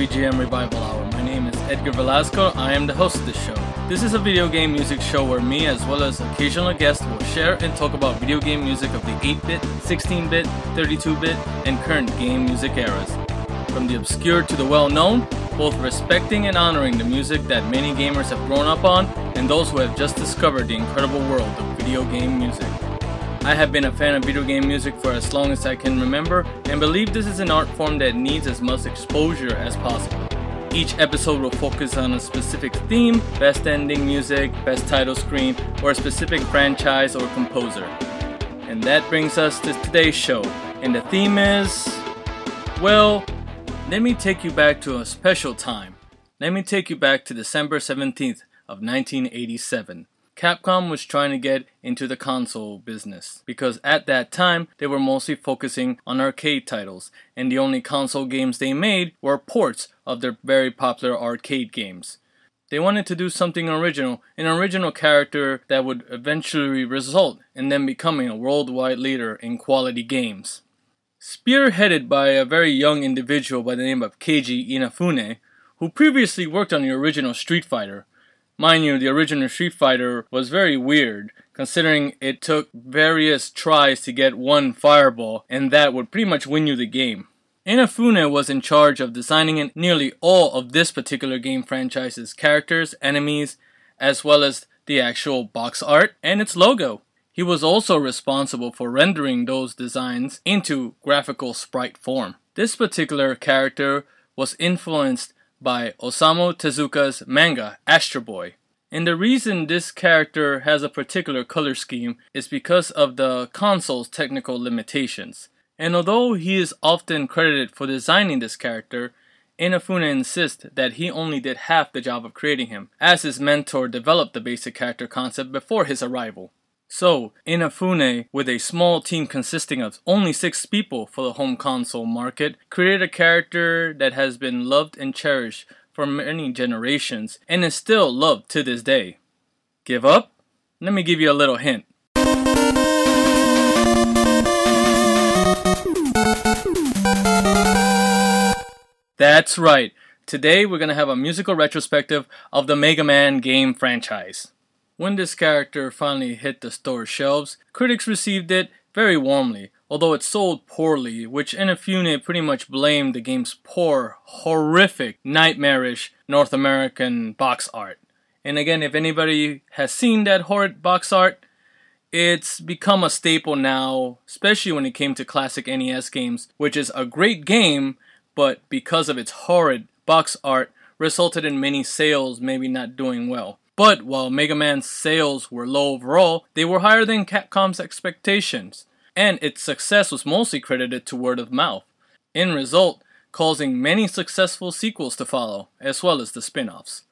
VGM Revival Hour. My name is Edgar Velasco. I am the host of this show. This is a video game music show where me, as well as occasional guests, will share and talk about video game music of the 8 bit, 16 bit, 32 bit, and current game music eras. From the obscure to the well known, both respecting and honoring the music that many gamers have grown up on and those who have just discovered the incredible world of video game music. I have been a fan of video game music for as long as I can remember and believe this is an art form that needs as much exposure as possible. Each episode will focus on a specific theme, best ending music, best title screen, or a specific franchise or composer. And that brings us to today's show. And the theme is. Well, let me take you back to a special time. Let me take you back to December 17th of 1987. Capcom was trying to get into the console business because at that time they were mostly focusing on arcade titles, and the only console games they made were ports of their very popular arcade games. They wanted to do something original, an original character that would eventually result in them becoming a worldwide leader in quality games. Spearheaded by a very young individual by the name of Keiji Inafune, who previously worked on the original Street Fighter, Mind you, the original Street Fighter was very weird, considering it took various tries to get one fireball, and that would pretty much win you the game. Inafune was in charge of designing nearly all of this particular game franchise's characters, enemies, as well as the actual box art and its logo. He was also responsible for rendering those designs into graphical sprite form. This particular character was influenced by Osamu Tezuka's manga Astro Boy. And the reason this character has a particular color scheme is because of the console's technical limitations. And although he is often credited for designing this character, Inafune insists that he only did half the job of creating him, as his mentor developed the basic character concept before his arrival. So, Inafune, with a small team consisting of only six people for the home console market, created a character that has been loved and cherished for many generations and is still loved to this day. Give up? Let me give you a little hint. That's right. Today we're going to have a musical retrospective of the Mega Man game franchise. When this character finally hit the store shelves, critics received it very warmly, although it sold poorly, which Inafune pretty much blamed the game's poor, horrific, nightmarish North American box art. And again, if anybody has seen that horrid box art, it's become a staple now, especially when it came to classic NES games, which is a great game, but because of its horrid box art, resulted in many sales maybe not doing well. But while Mega Man's sales were low overall, they were higher than Capcom's expectations, and its success was mostly credited to word of mouth. In result, causing many successful sequels to follow, as well as the spin-offs.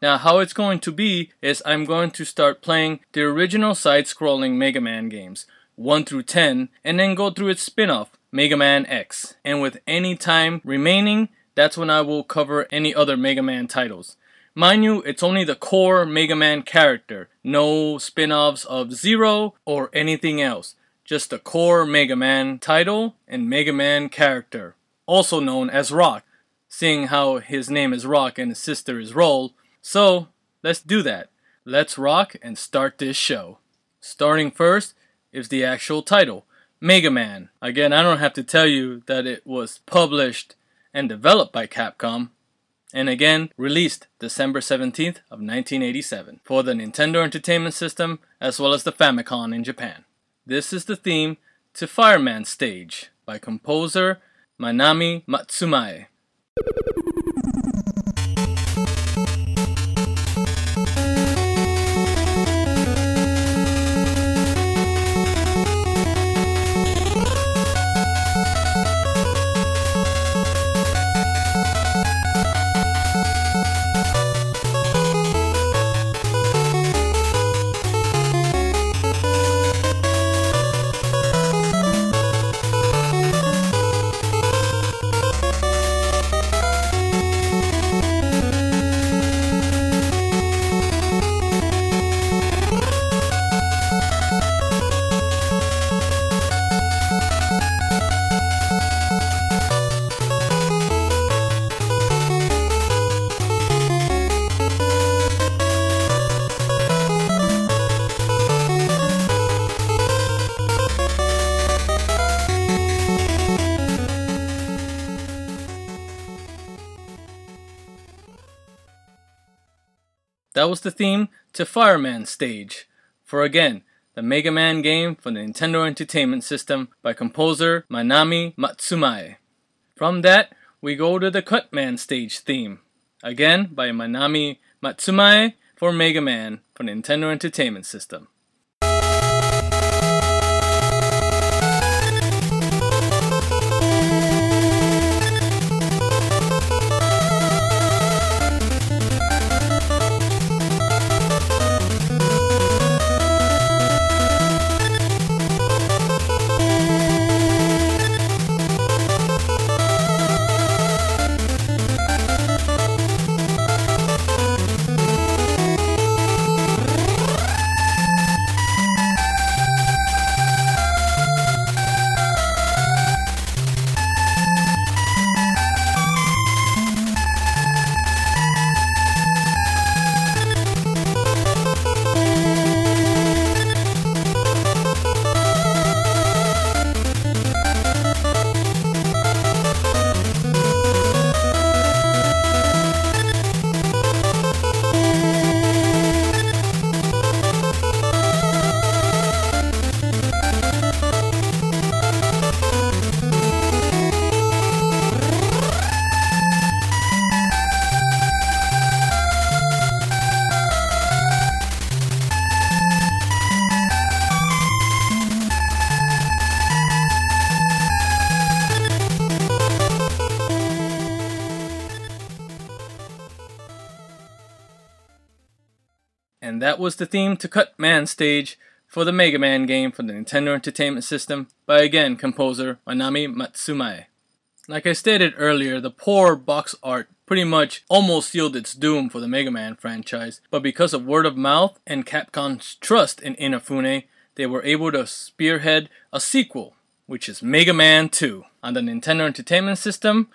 Now, how it's going to be is I'm going to start playing the original side-scrolling Mega Man games, 1 through 10, and then go through its spin-off, Mega Man X. And with any time remaining, that's when I will cover any other Mega Man titles. Mind you, it's only the core Mega Man character, no spin offs of Zero or anything else. Just the core Mega Man title and Mega Man character, also known as Rock, seeing how his name is Rock and his sister is Roll. So, let's do that. Let's rock and start this show. Starting first is the actual title Mega Man. Again, I don't have to tell you that it was published and developed by Capcom and again released December 17th of 1987 for the Nintendo Entertainment System as well as the Famicom in Japan. This is the theme to Fireman Stage by composer Manami Matsumae. That was the theme to Fireman Stage, for again, the Mega Man game for the Nintendo Entertainment System by composer Manami Matsumae. From that, we go to the Cutman Stage theme, again by Manami Matsumae for Mega Man for Nintendo Entertainment System. That was the theme to Cut Man Stage for the Mega Man game for the Nintendo Entertainment System by again composer Manami Matsumae. Like I stated earlier, the poor box art pretty much almost sealed its doom for the Mega Man franchise, but because of word of mouth and Capcom's trust in Inafune, they were able to spearhead a sequel, which is Mega Man 2, on the Nintendo Entertainment System,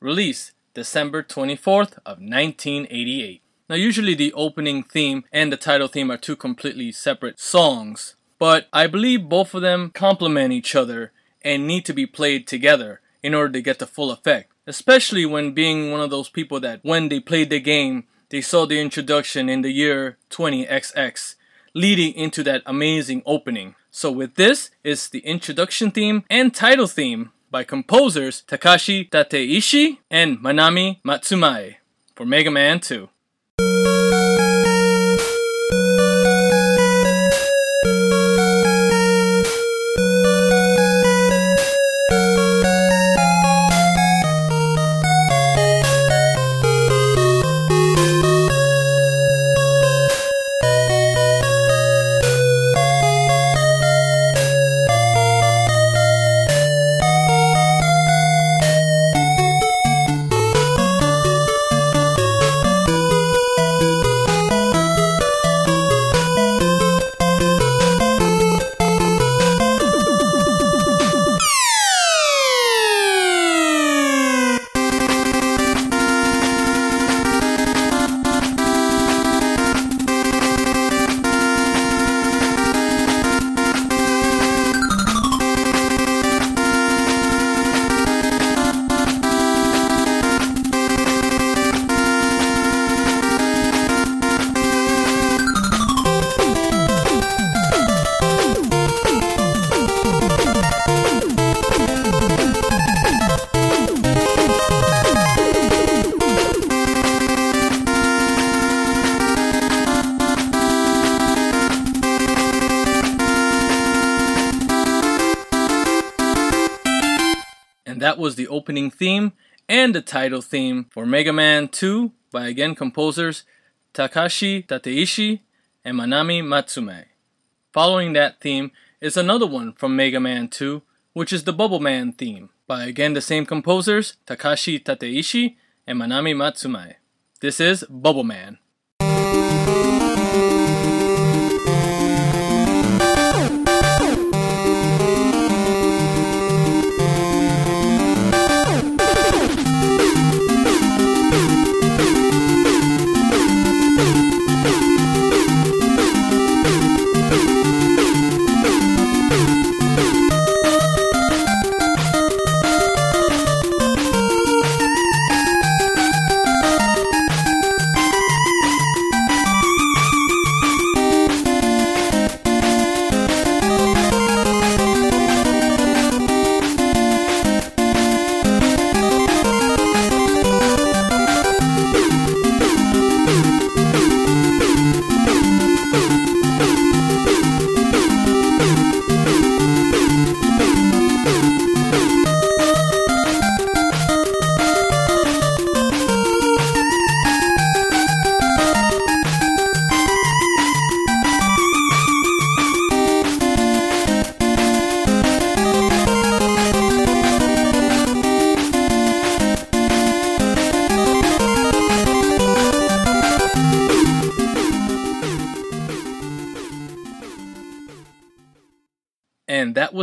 released December 24th of 1988. Now usually the opening theme and the title theme are two completely separate songs, but I believe both of them complement each other and need to be played together in order to get the full effect. Especially when being one of those people that when they played the game, they saw the introduction in the year 20XX, leading into that amazing opening. So with this is the introduction theme and title theme by composers Takashi Tateishi and Manami Matsumae for Mega Man 2. The opening theme and the title theme for Mega Man 2 by again composers Takashi Tateishi and Manami Matsumae. Following that theme is another one from Mega Man 2, which is the Bubble Man theme by again the same composers Takashi Tateishi and Manami Matsumae. This is Bubble Man.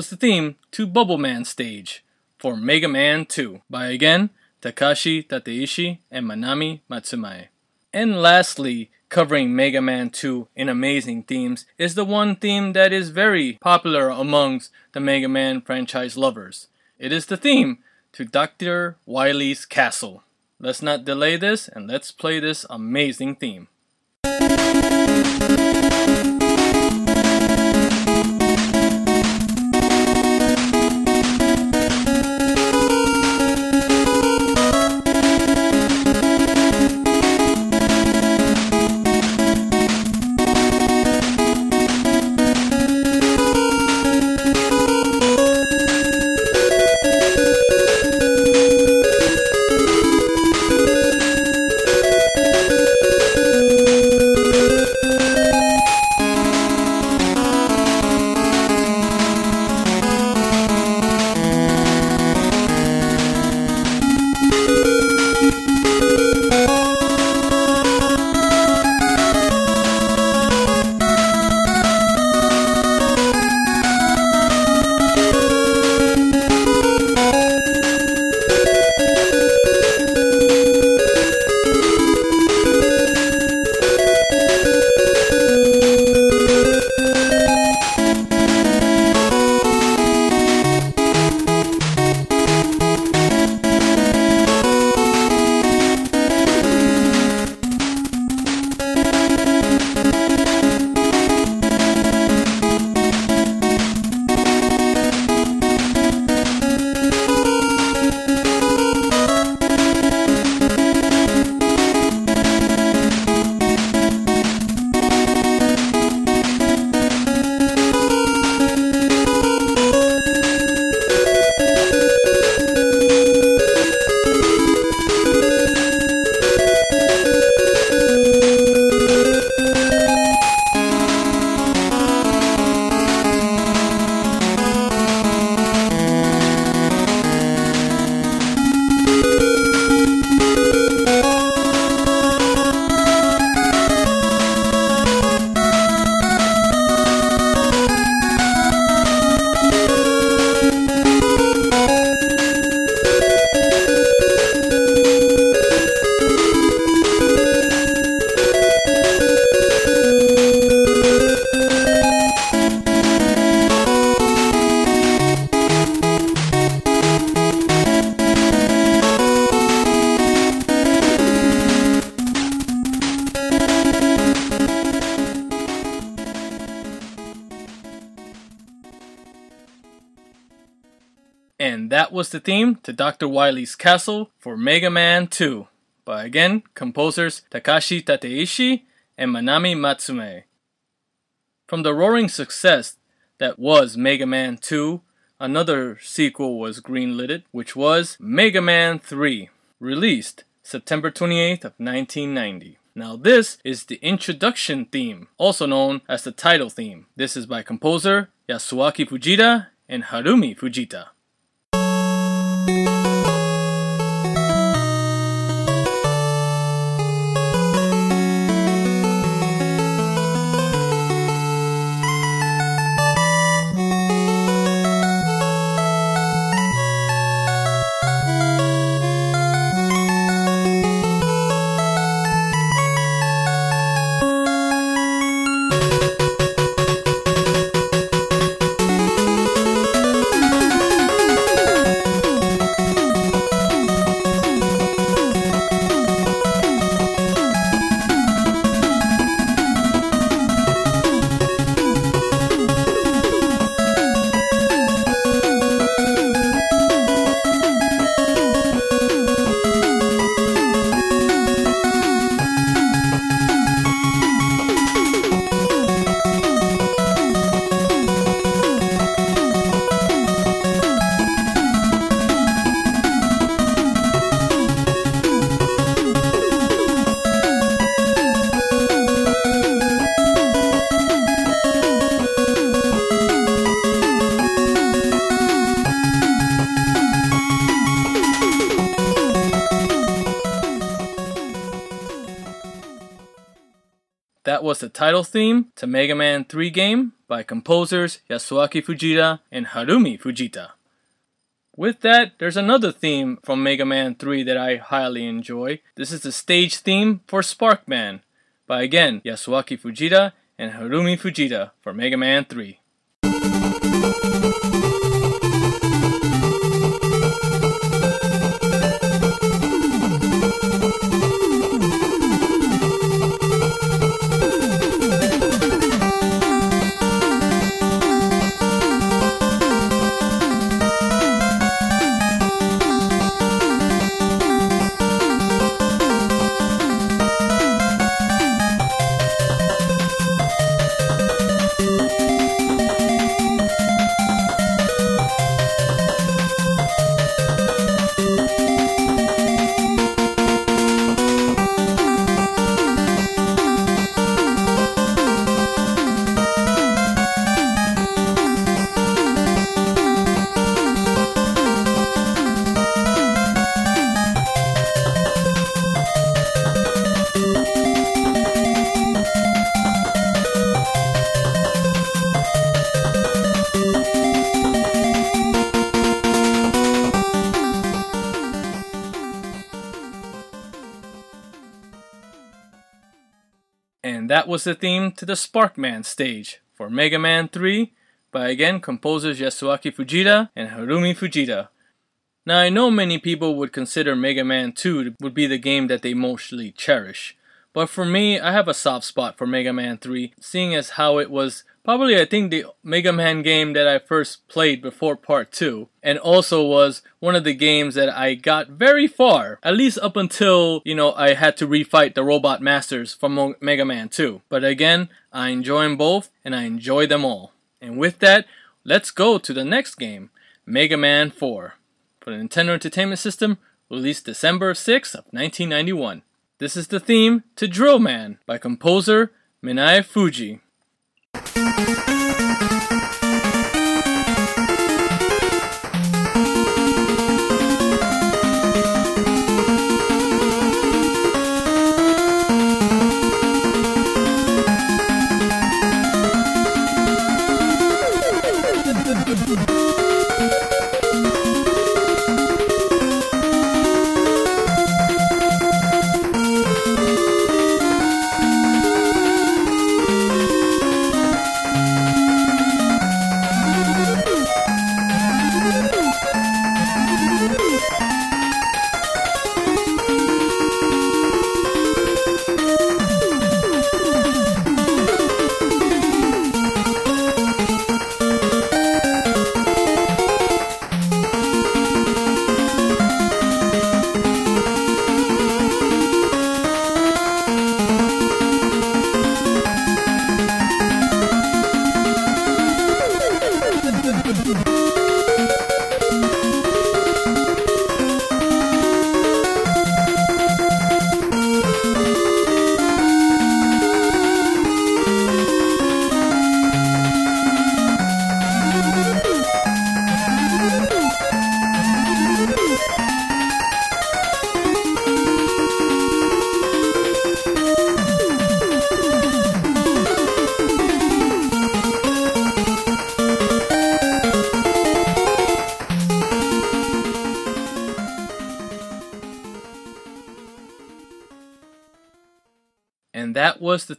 Was the theme to Bubble Man Stage for Mega Man 2 by again Takashi Tateishi and Manami Matsumae. And lastly, covering Mega Man 2 in amazing themes is the one theme that is very popular amongst the Mega Man franchise lovers. It is the theme to Dr. Wily's Castle. Let's not delay this and let's play this amazing theme. The theme to Dr. Wily's Castle for Mega Man 2 by again composers Takashi Tateishi and Manami Matsumae. From the roaring success that was Mega Man 2, another sequel was greenlit, which was Mega Man 3, released September 28th of 1990. Now this is the introduction theme, also known as the title theme. This is by composer Yasuaki Fujita and Harumi Fujita. That was the title theme to Mega Man 3 game by composers Yasuaki Fujita and Harumi Fujita. With that, there's another theme from Mega Man 3 that I highly enjoy. This is the stage theme for Sparkman by again Yasuaki Fujita and Harumi Fujita for Mega Man 3. Was the theme to the Sparkman stage for Mega Man 3 by again composers Yasuaki Fujita and Harumi Fujita. Now I know many people would consider Mega Man 2 would be the game that they mostly cherish. But for me, I have a soft spot for Mega Man 3, seeing as how it was probably I think the Mega Man game that I first played before part 2 and also was one of the games that I got very far at least up until you know I had to refight the robot masters from Mega Man 2 but again I enjoy them both and I enjoy them all. And with that let's go to the next game Mega Man 4 for the Nintendo Entertainment System released December 6th of 1991 this is the theme to Drill Man by composer Minae Fujii うん。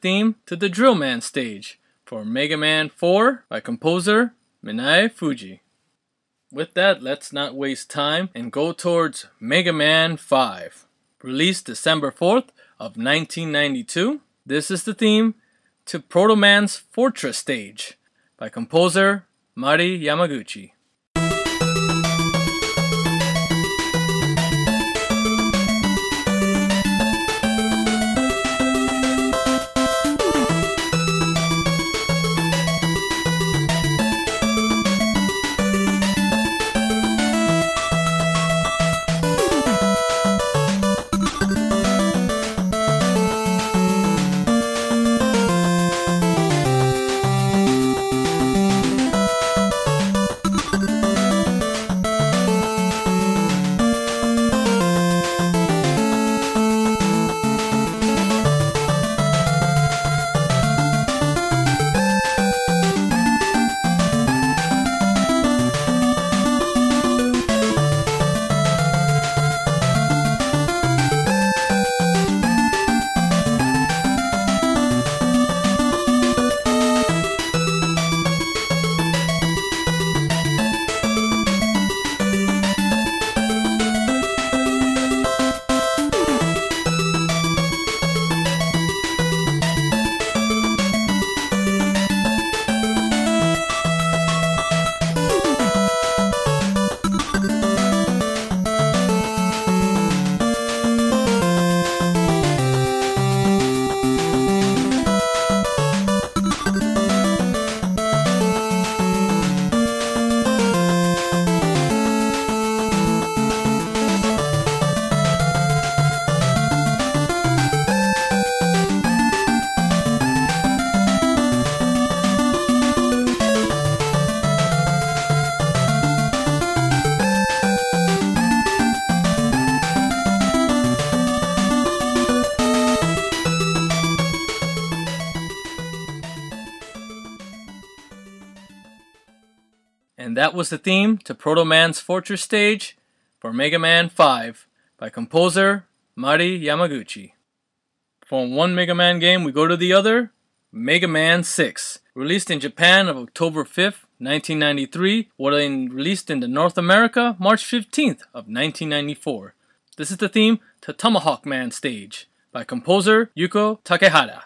Theme to the Drill Man stage for Mega Man 4 by composer Minae Fujii. With that, let's not waste time and go towards Mega Man 5. Released December 4th of 1992, this is the theme to Proto Man's Fortress stage by composer Mari Yamaguchi. That was the theme to Proto Man's Fortress stage for Mega Man 5 by composer Mari Yamaguchi. From one Mega Man game, we go to the other Mega Man 6, released in Japan on October 5th, 1993, was released in the North America March 15th of 1994. This is the theme to Tomahawk Man stage by composer Yuko Takehara.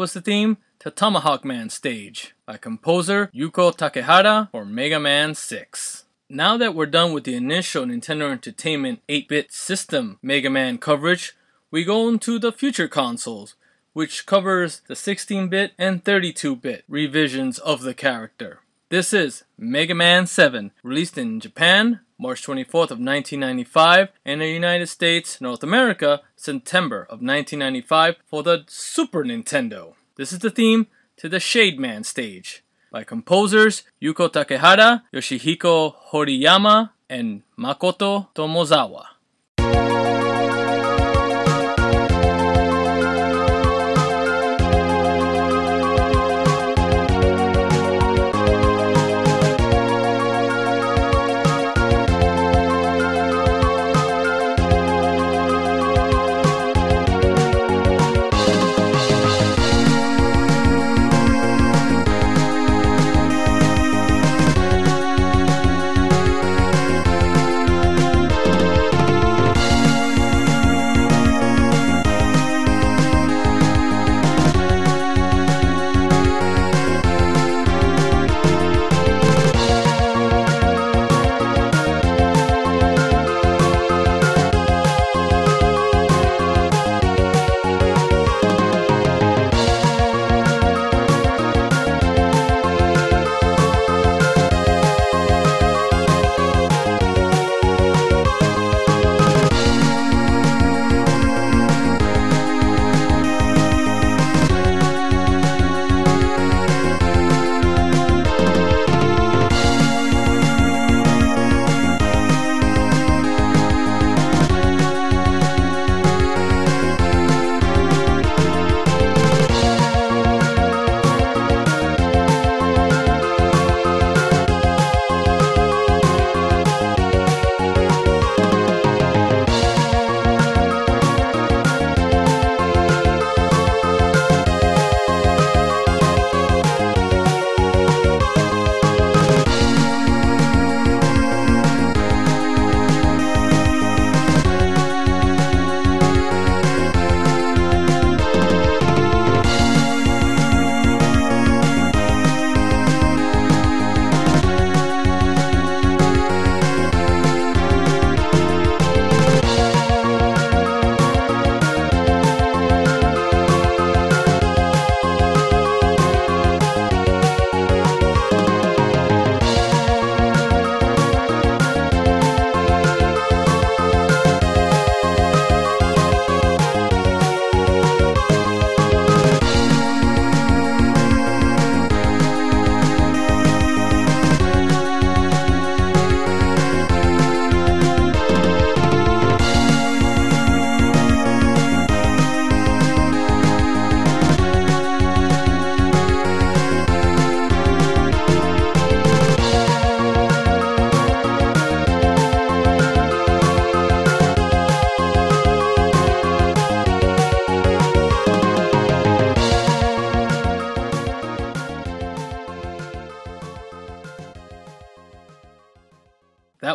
Was the theme to Tomahawk Man stage by composer Yuko Takehara for Mega Man 6. Now that we're done with the initial Nintendo Entertainment 8 bit system Mega Man coverage, we go into the future consoles, which covers the 16 bit and 32 bit revisions of the character. This is Mega Man 7, released in Japan March 24th of 1995, and the United States, North America, September of 1995 for the Super Nintendo. This is the theme to the Shade Man stage by composers Yuko Takehara, Yoshihiko Horiyama, and Makoto Tomozawa.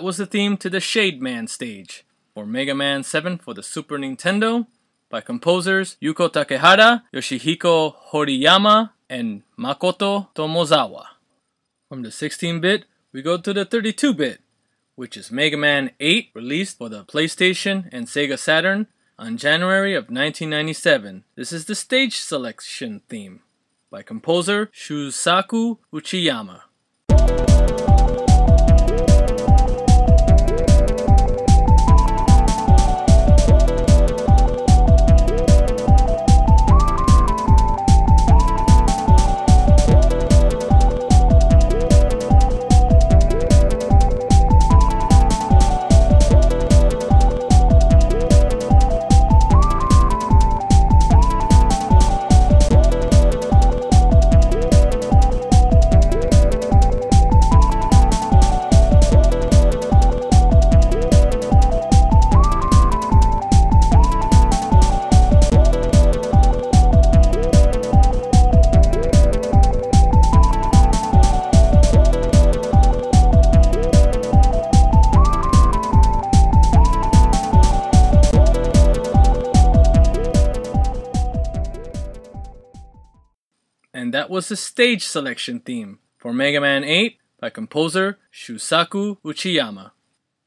Was the theme to the Shade Man stage for Mega Man 7 for the Super Nintendo by composers Yuko Takehara, Yoshihiko Horiyama, and Makoto Tomozawa. From the 16 bit, we go to the 32 bit, which is Mega Man 8, released for the PlayStation and Sega Saturn on January of 1997. This is the stage selection theme by composer Shusaku Uchiyama. Was the stage selection theme for Mega Man 8 by composer Shusaku Uchiyama.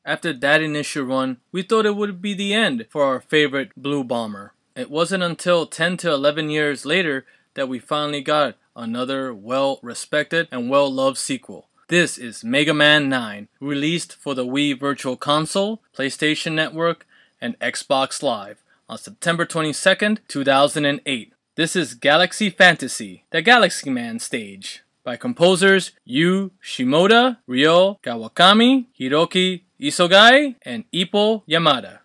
After that initial run, we thought it would be the end for our favorite Blue Bomber. It wasn't until 10 to 11 years later that we finally got another well respected and well loved sequel. This is Mega Man 9, released for the Wii Virtual Console, PlayStation Network, and Xbox Live on September 22nd, 2008. This is Galaxy Fantasy, the Galaxy Man stage, by composers Yu Shimoda, Ryo Kawakami, Hiroki Isogai, and Ippo Yamada.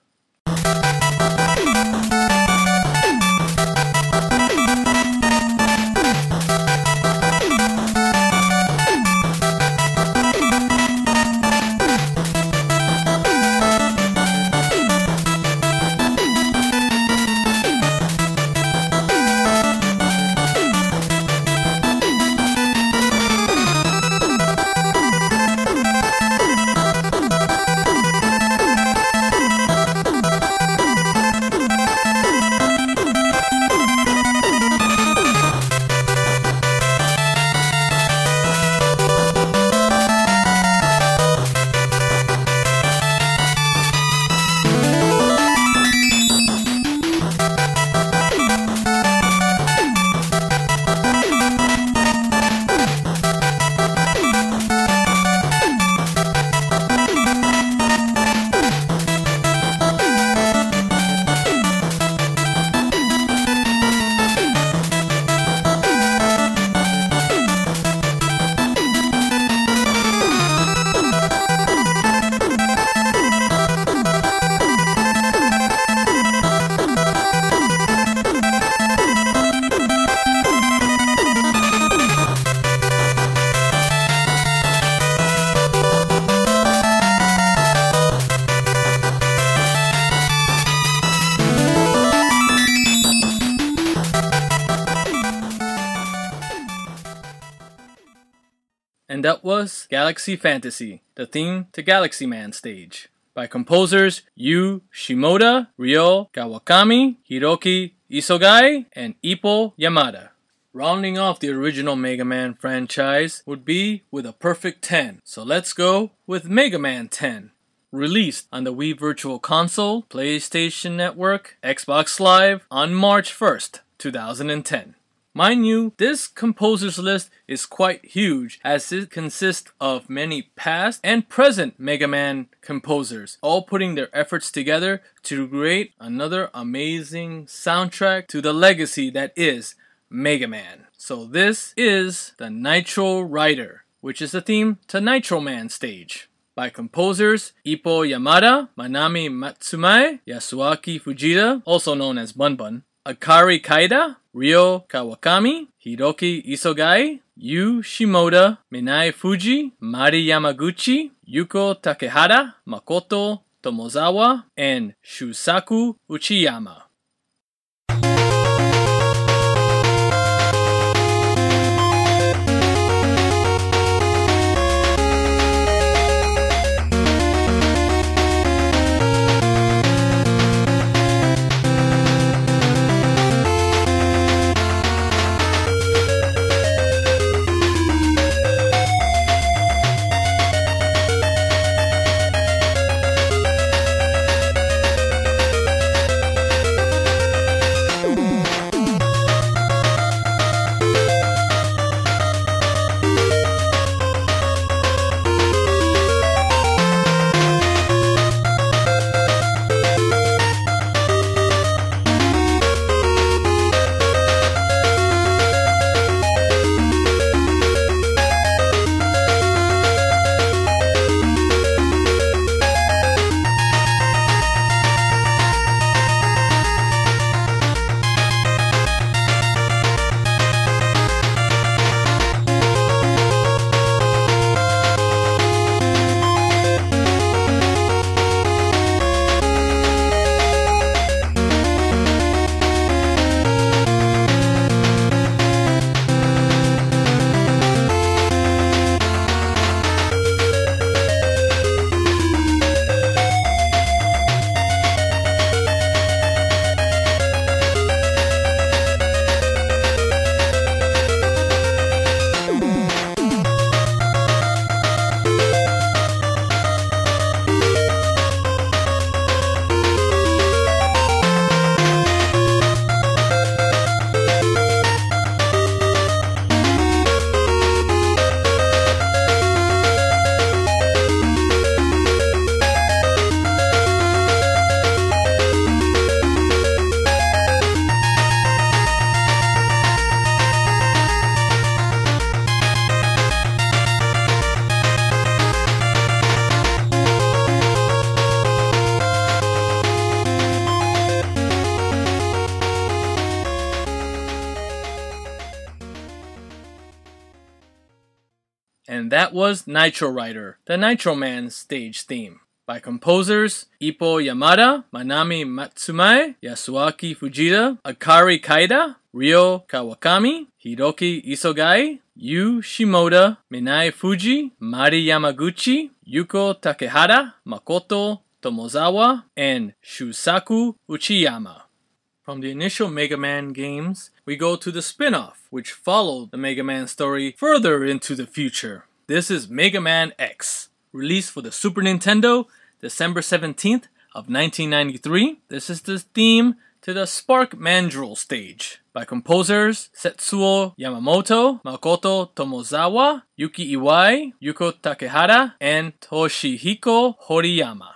Galaxy Fantasy, the theme to Galaxy Man stage, by composers Yu Shimoda, Ryo Kawakami, Hiroki Isogai, and Ippo Yamada. Rounding off the original Mega Man franchise would be with a perfect 10, so let's go with Mega Man 10. Released on the Wii Virtual Console, PlayStation Network, Xbox Live on March 1st, 2010. Mind you, this composers list is quite huge as it consists of many past and present Mega Man composers, all putting their efforts together to create another amazing soundtrack to the legacy that is Mega Man. So this is the Nitro Rider, which is the theme to Nitro Man stage by composers Ippo Yamada, Manami Matsumae, Yasuaki Fujita, also known as Bun Bun, Akari Kaida, Ryo Kawakami, Hiroki Isogai, Yu Shimoda, Minae Fujii, Mari Yamaguchi, Yuko Takehara, Makoto Tomozawa, and Shusaku Uchiyama. Was Nitro Rider, the Nitro Man stage theme. By composers Ippo Yamada, Manami Matsumae, Yasuaki Fujita, Akari Kaida, Ryo Kawakami, Hiroki Isogai, Yu Shimoda, Minae Fujii, Mari Yamaguchi, Yuko Takehara, Makoto Tomozawa, and Shusaku Uchiyama. From the initial Mega Man games, we go to the spin off, which followed the Mega Man story further into the future. This is Mega Man X, released for the Super Nintendo December 17th of 1993. This is the theme to the Spark Mandrill stage by composers Setsuo Yamamoto, Makoto Tomozawa, Yuki Iwai, Yuko Takehara, and Toshihiko Horiyama.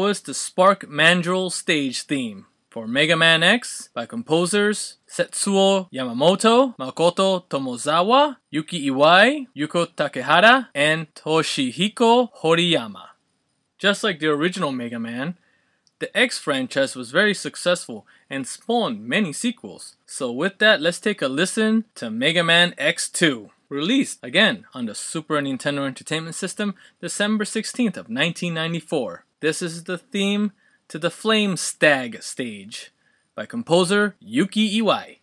Was the Spark Mandrill stage theme for Mega Man X by composers Setsuo Yamamoto, Makoto Tomozawa, Yuki Iwai, Yuko Takehara, and Toshihiko Horiyama. Just like the original Mega Man, the X franchise was very successful and spawned many sequels. So with that, let's take a listen to Mega Man X2, released again on the Super Nintendo Entertainment System December 16th of 1994. This is the theme to the Flame Stag stage by composer Yuki Iwai.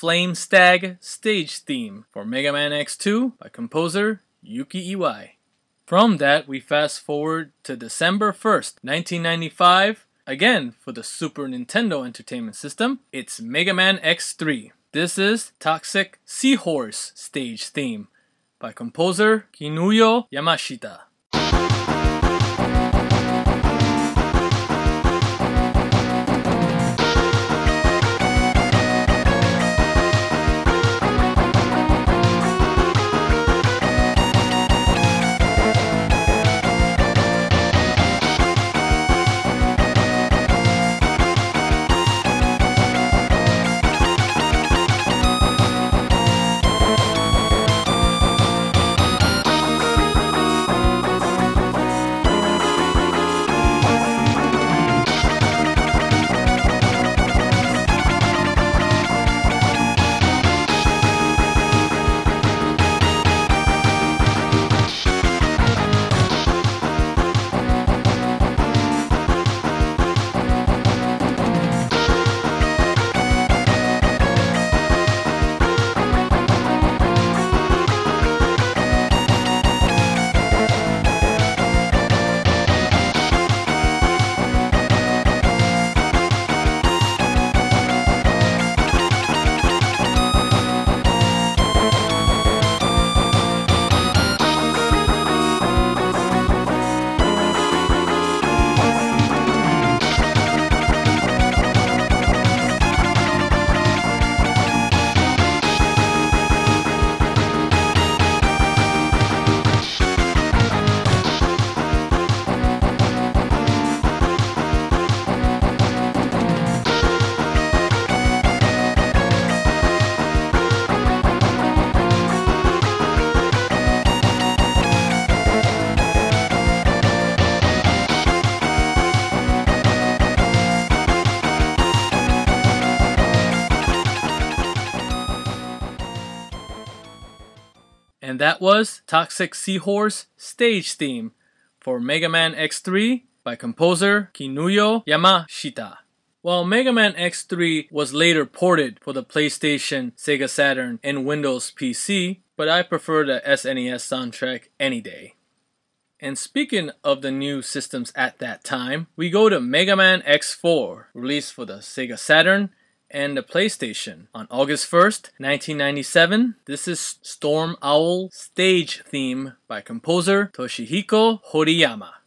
Flame Stag stage theme for Mega Man X2 by composer Yuki Iwai. From that, we fast forward to December 1st, 1995, again for the Super Nintendo Entertainment System. It's Mega Man X3. This is Toxic Seahorse stage theme by composer Kinuyo Yamashita. That was Toxic Seahorse stage theme for Mega Man X3 by composer Kinuyo Yamashita. While Mega Man X3 was later ported for the PlayStation, Sega Saturn, and Windows PC, but I prefer the SNES soundtrack any day. And speaking of the new systems at that time, we go to Mega Man X4, released for the Sega Saturn and the PlayStation on August 1st, 1997. This is Storm Owl stage theme by composer Toshihiko Horiyama.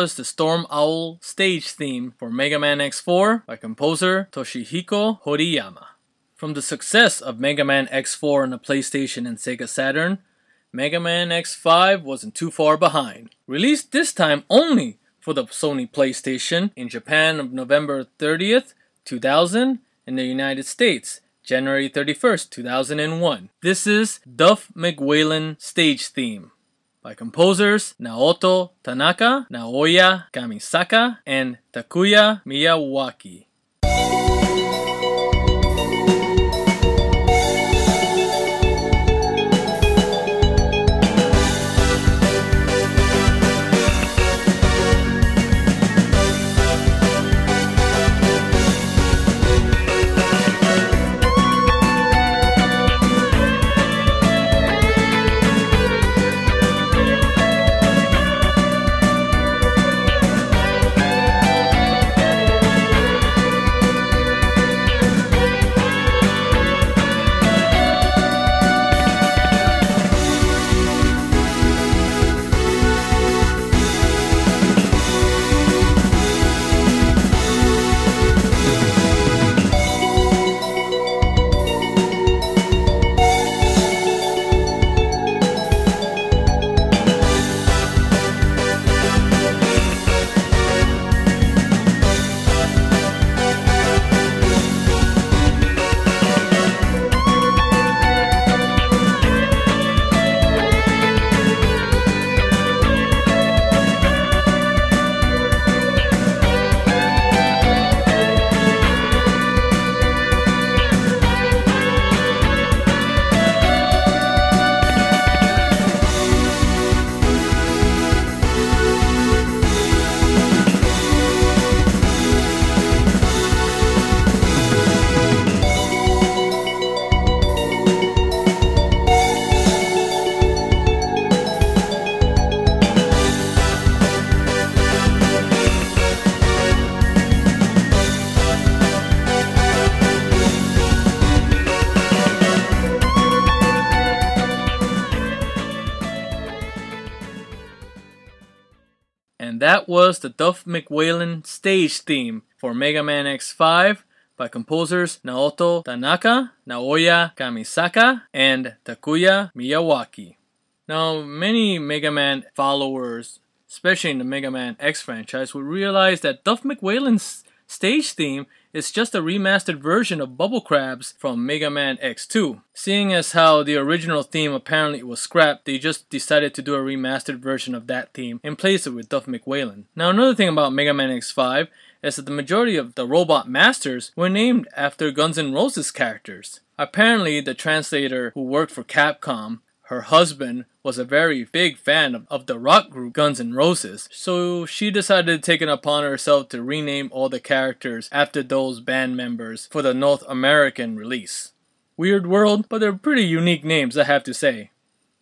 Was the Storm Owl stage theme for Mega Man X4 by composer Toshihiko Horiyama. From the success of Mega Man X4 on the PlayStation and Sega Saturn, Mega Man X5 wasn't too far behind. Released this time only for the Sony PlayStation in Japan on November 30th, 2000, in the United States January 31st, 2001. This is Duff McWhalen stage theme by composers Naoto Tanaka, Naoya Kamisaka, and Takuya Miyawaki. Was the Duff McWhalen stage theme for Mega Man X5 by composers Naoto Tanaka, Naoya Kamisaka, and Takuya Miyawaki. Now, many Mega Man followers, especially in the Mega Man X franchise, would realize that Duff McWhalen's stage theme is just a remastered version of Bubble Crabs from Mega Man X2. Seeing as how the original theme apparently was scrapped, they just decided to do a remastered version of that theme and place it with Duff McWhalen. Now another thing about Mega Man X5 is that the majority of the robot masters were named after Guns N' Roses characters. Apparently, the translator who worked for Capcom her husband was a very big fan of, of, the rock group Guns N' Roses, so she decided to take it upon herself to rename all the characters after those band members for the North American release. Weird world, but they're pretty unique names, I have to say.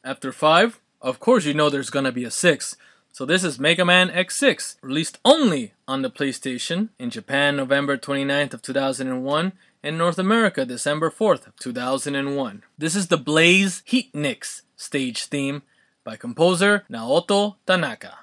After 5, of course you know there's gonna be a 6, so this is Mega Man X6, released only on the PlayStation in Japan November 29th of 2001 in North America December 4th, 2001. This is the Blaze Heatnix stage theme by composer Naoto Tanaka.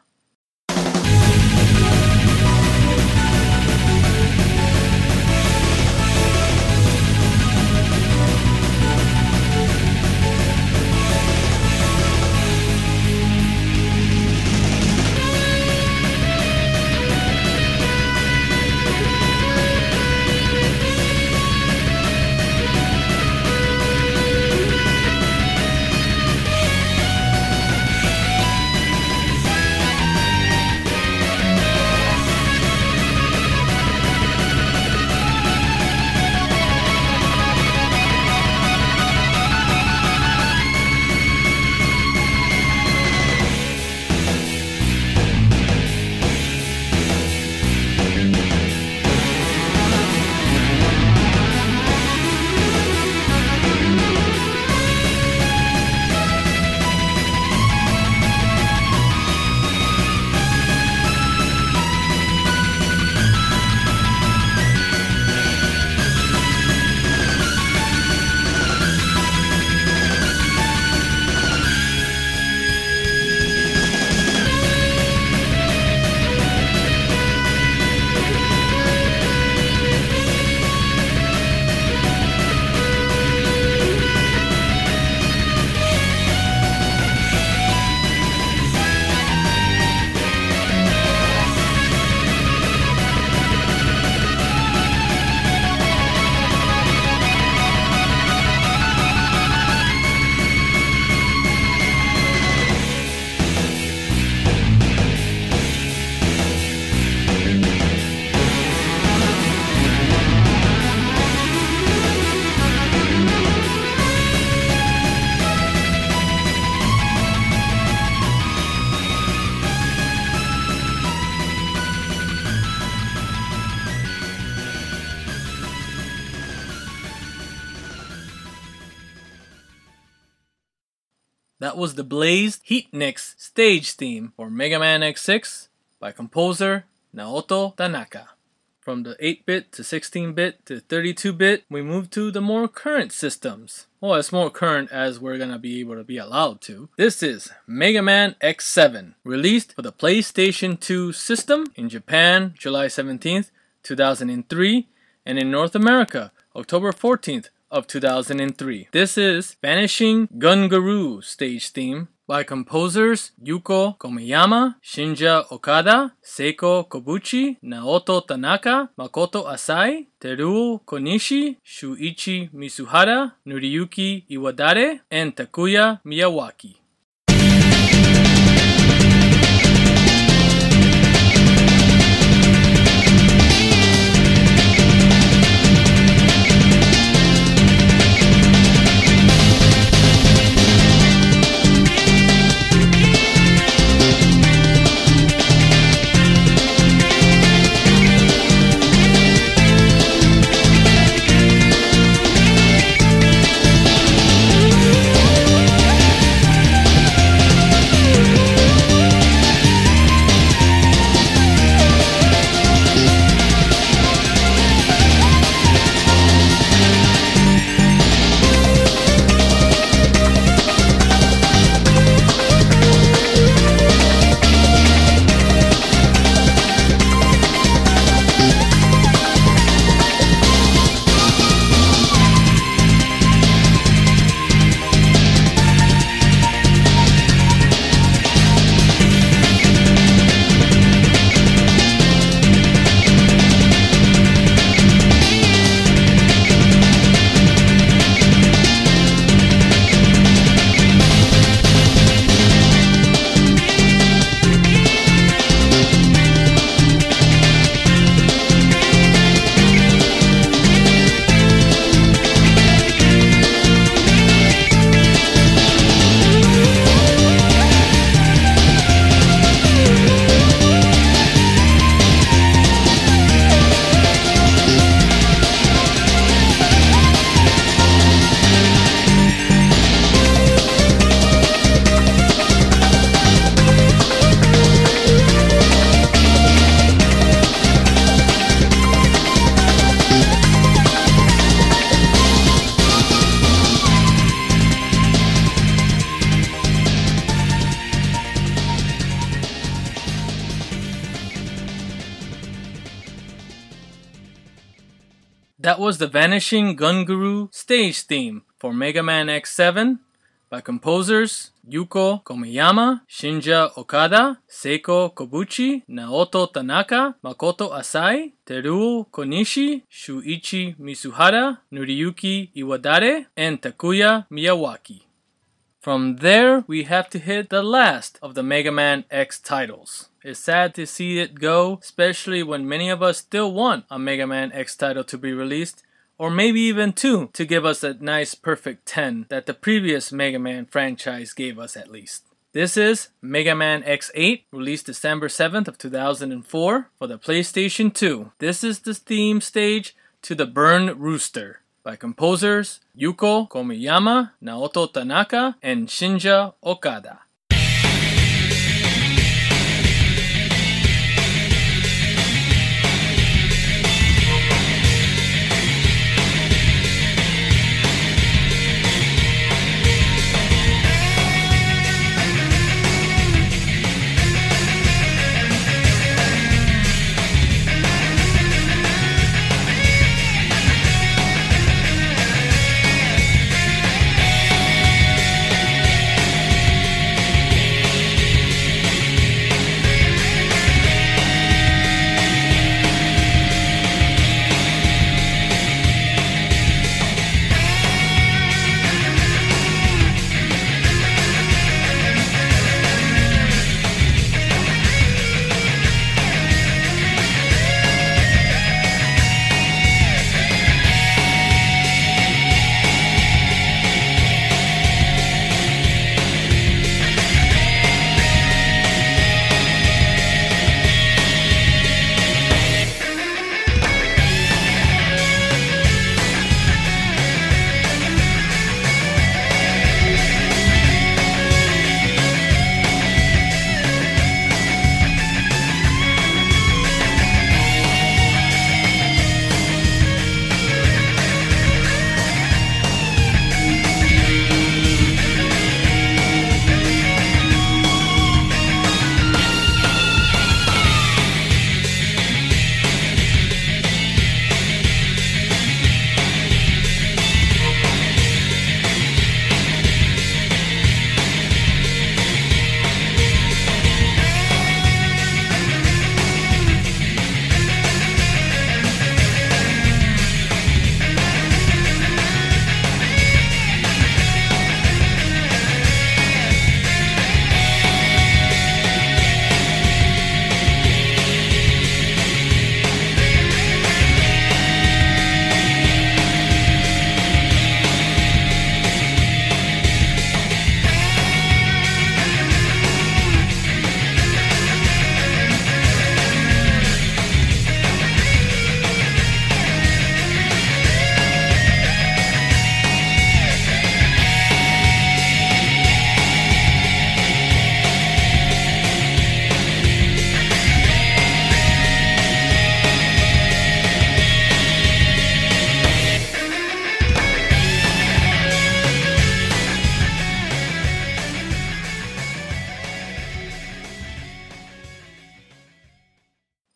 Was the Blazed Heatnix stage theme for Mega Man X6 by composer Naoto Tanaka. From the 8 bit to 16 bit to 32 bit, we move to the more current systems. Well, as more current as we're gonna be able to be allowed to. This is Mega Man X7, released for the PlayStation 2 system in Japan July 17th, 2003, and in North America October 14th of 2003. This is Vanishing Gungaroo stage theme by composers Yuko Komiyama, Shinya Okada, Seiko Kobuchi, Naoto Tanaka, Makoto Asai, Teruo Konishi, Shuichi Misuhara, Noriyuki Iwadare, and Takuya Miyawaki. Was the Vanishing Gungaroo stage theme for Mega Man X7 by composers Yuko Komiyama, Shinya Okada, Seiko Kobuchi, Naoto Tanaka, Makoto Asai, Teruo Konishi, Shuichi Misuhara, Noriyuki Iwadare, and Takuya Miyawaki. From there, we have to hit the last of the Mega Man X titles. It's sad to see it go, especially when many of us still want a Mega Man X title to be released, or maybe even two to give us that nice perfect 10 that the previous Mega Man franchise gave us at least. This is Mega Man X8, released December 7th of 2004 for the PlayStation 2. This is the theme stage to The Burned Rooster by composers Yuko Komiyama, Naoto Tanaka, and Shinya Okada.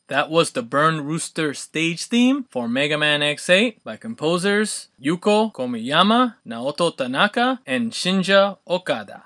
That was the Burn Rooster stage theme for Mega Man X8 by composers Yuko Komiyama, Naoto Tanaka, and Shinya Okada.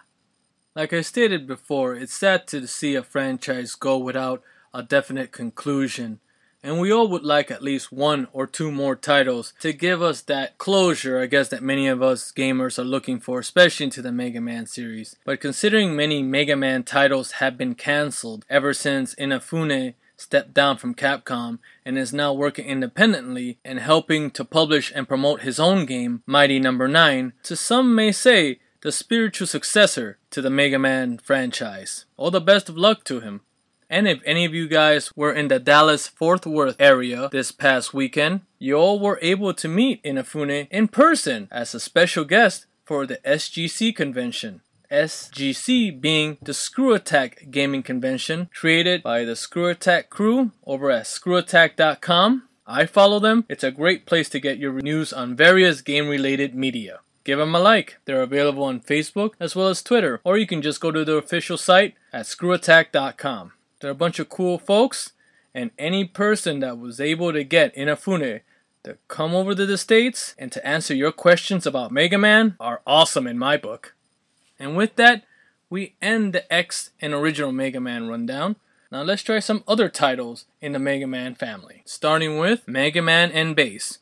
Like I stated before, it's sad to see a franchise go without a definite conclusion, and we all would like at least one or two more titles to give us that closure, I guess, that many of us gamers are looking for, especially into the Mega Man series. But considering many Mega Man titles have been cancelled ever since Inafune stepped down from Capcom and is now working independently and helping to publish and promote his own game, Mighty Number no. 9, to some may say the spiritual successor to the Mega Man franchise. All the best of luck to him. And if any of you guys were in the Dallas Fort Worth area this past weekend, you all were able to meet Inafune in person as a special guest for the SGC convention. SGC being the Screw Attack gaming convention created by the Screw Attack crew over at screwattack.com. I follow them. It's a great place to get your news on various game related media. Give them a like. They're available on Facebook as well as Twitter, or you can just go to their official site at screwattack.com. They're a bunch of cool folks, and any person that was able to get Inafune to come over to the States and to answer your questions about Mega Man are awesome in my book. And with that, we end the X and original Mega Man rundown. Now let's try some other titles in the Mega Man family, starting with Mega Man and Bass,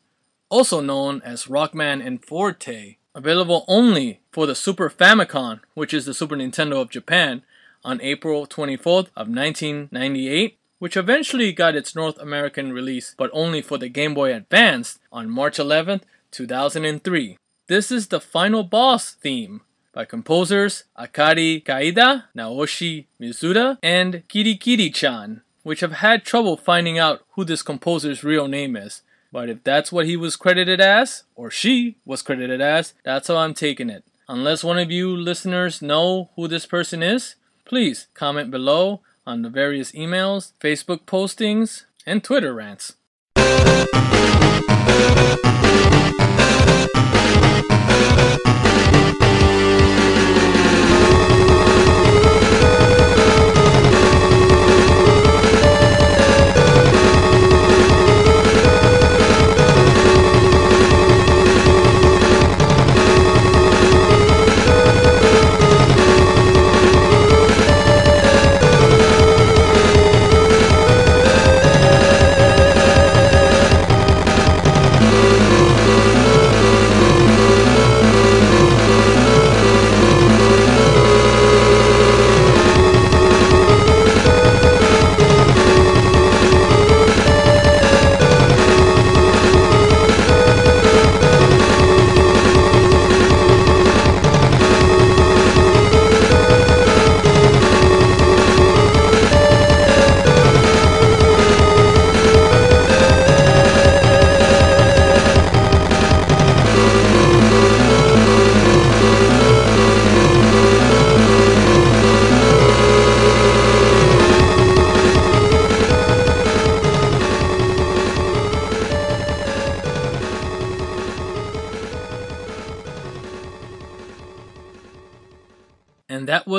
also known as Rockman and Forte, available only for the Super Famicom, which is the Super Nintendo of Japan, on April 24th of 1998, which eventually got its North American release, but only for the Game Boy Advance on March 11th, 2003. This is the final boss theme by composers Akari Kaida, Naoshi Mizuta, and Kirikiri-chan, which have had trouble finding out who this composer's real name is. But if that's what he was credited as, or she was credited as, that's how I'm taking it. Unless one of you listeners know who this person is, please comment below on the various emails, Facebook postings, and Twitter rants.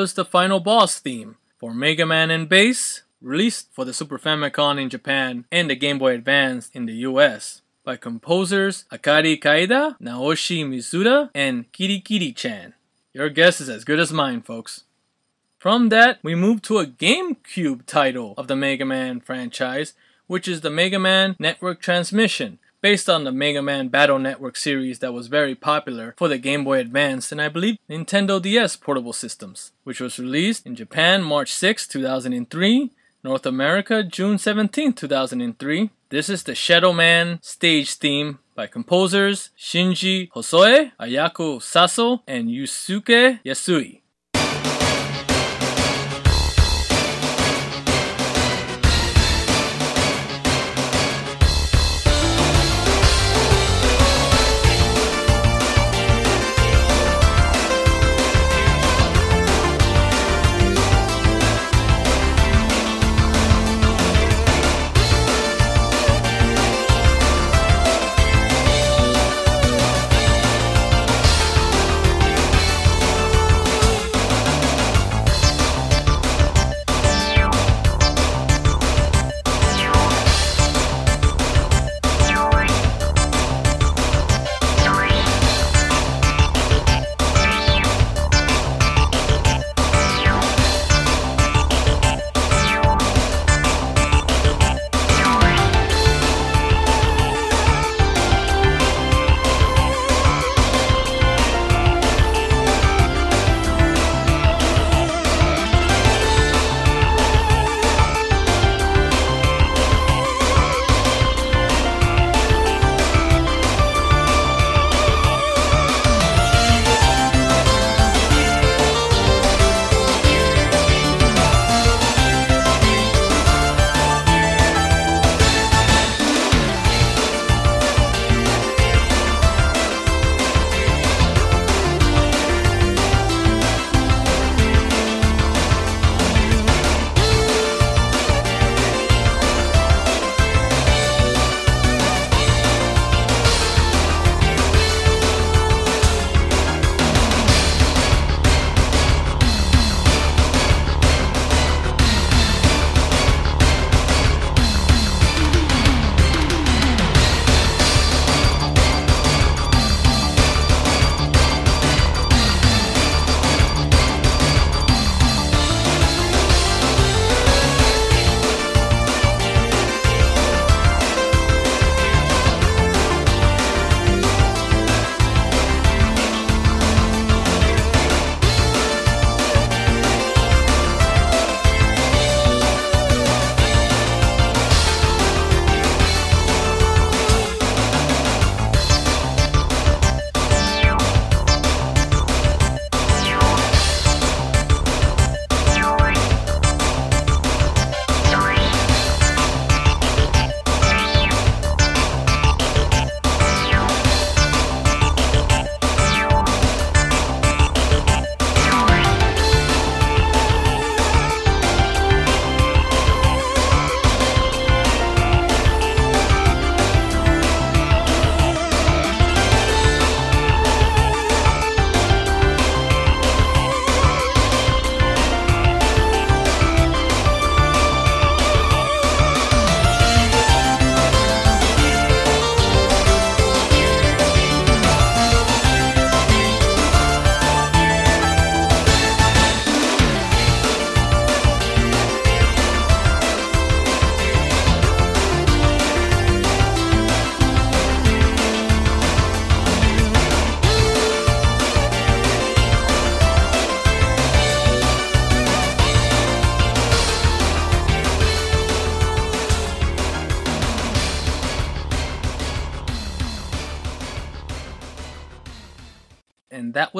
Was the final boss theme for Mega Man N Bass, released for the Super Famicom in Japan and the Game Boy Advance in the US by composers Akari Kaida, Naoshi Mizuta, and Kirikiri-chan. Your guess is as good as mine, folks. From that, we move to a GameCube title of the Mega Man franchise, which is the Mega Man Network Transmission, based on the Mega Man Battle Network series that was very popular for the Game Boy Advance and I believe Nintendo DS portable systems, which was released in Japan March 6, 2003, North America June 17, 2003. This is the Shadow Man stage theme by composers Shinji Hosoe, Ayako Saso, and Yusuke Yasui.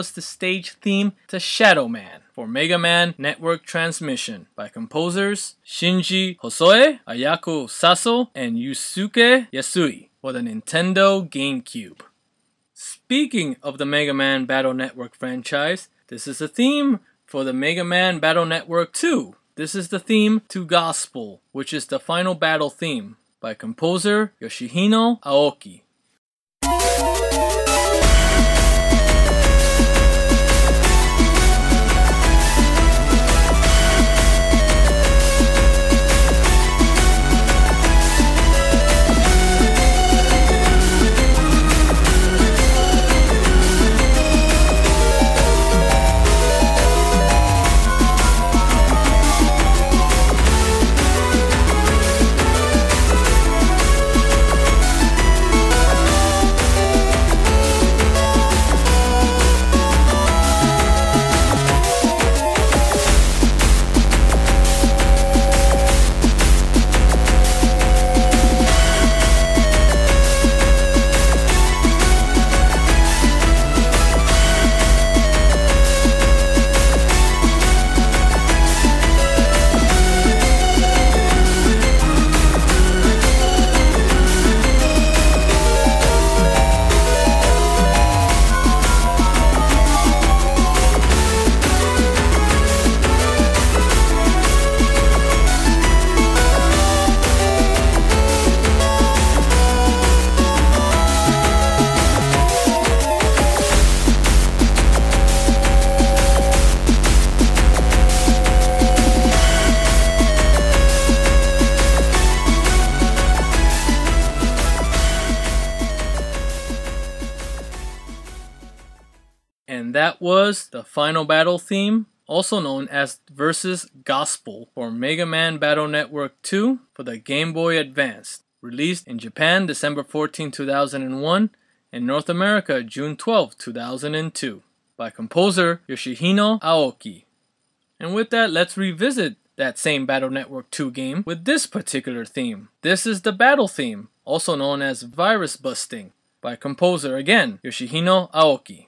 Was the stage theme to Shadow Man for Mega Man Network Transmission by composers Shinji Hosoe, Ayako Saso, and Yusuke Yasui for the Nintendo GameCube. Speaking of the Mega Man Battle Network franchise, this is a theme for the Mega Man Battle Network 2. This is the theme to Gospel, which is the final battle theme by composer Yoshihino Aoki. Final battle theme, also known as Versus Gospel for Mega Man Battle Network 2 for the Game Boy Advance, released in Japan December 14, 2001, and North America June 12, 2002, by composer Yoshihino Aoki. And with that, let's revisit that same Battle Network 2 game with this particular theme. This is the battle theme, also known as Virus Busting, by composer again Yoshihino Aoki.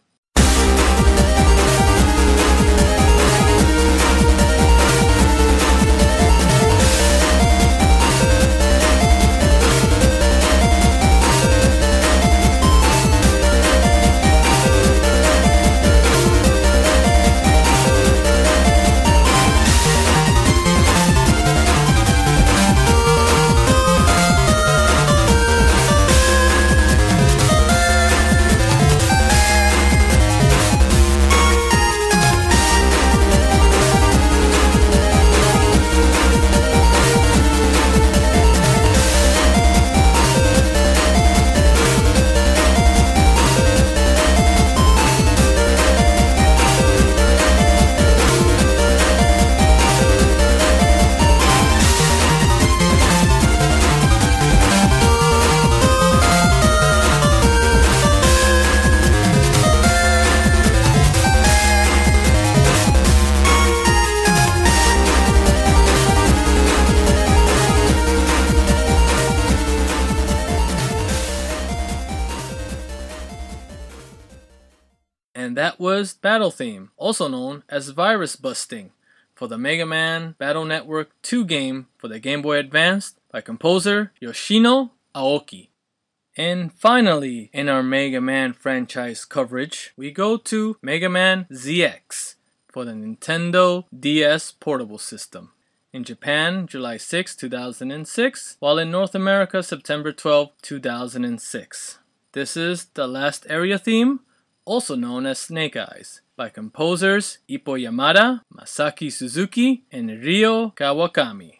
And that was Battle Theme, also known as Virus Busting, for the Mega Man Battle Network 2 game for the Game Boy Advance by composer Yoshino Aoki. And finally, in our Mega Man franchise coverage, we go to Mega Man ZX for the Nintendo DS Portable System. In Japan, July 6, 2006, while in North America, September 12, 2006. This is the last area theme also known as Snake Eyes, by composers Ippo Yamada, Masaki Suzuki, and Ryo Kawakami.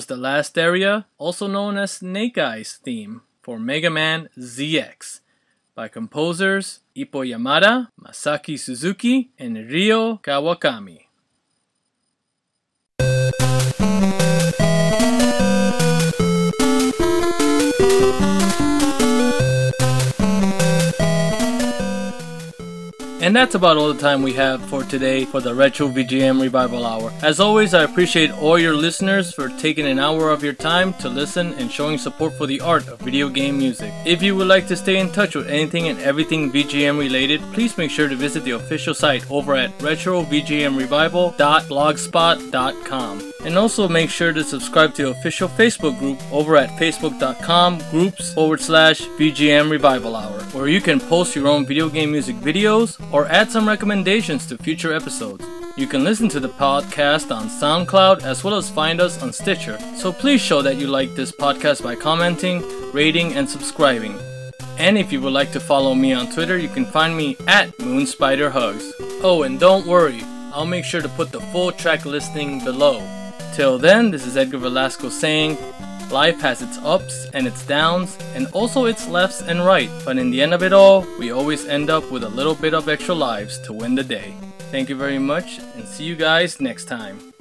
Was the last area, also known as Snake Eyes theme for Mega Man ZX by composers Ippo Yamada, Masaki Suzuki, and Ryo Kawakami. And that's about all the time we have for today for the Retro VGM Revival Hour. As always, I appreciate all your listeners for taking an hour of your time to listen and showing support for the art of video game music. If you would like to stay in touch with anything and everything VGM related, please make sure to visit the official site over at retrovgmrevival.blogspot.com. And also make sure to subscribe to the official Facebook group over at facebook.com groups forward slash Revival Hour, where you can post your own video game music videos or add some recommendations to future episodes. You can listen to the podcast on SoundCloud as well as find us on Stitcher. So please show that you like this podcast by commenting, rating, and subscribing. And if you would like to follow me on Twitter, you can find me at MoonSpiderHugs. Oh, and don't worry, I'll make sure to put the full track listing below. Till then, this is Edgar Velasco saying, Life has its ups and its downs, and also its lefts and right, but in the end of it all, we always end up with a little bit of extra lives to win the day. Thank you very much, and see you guys next time.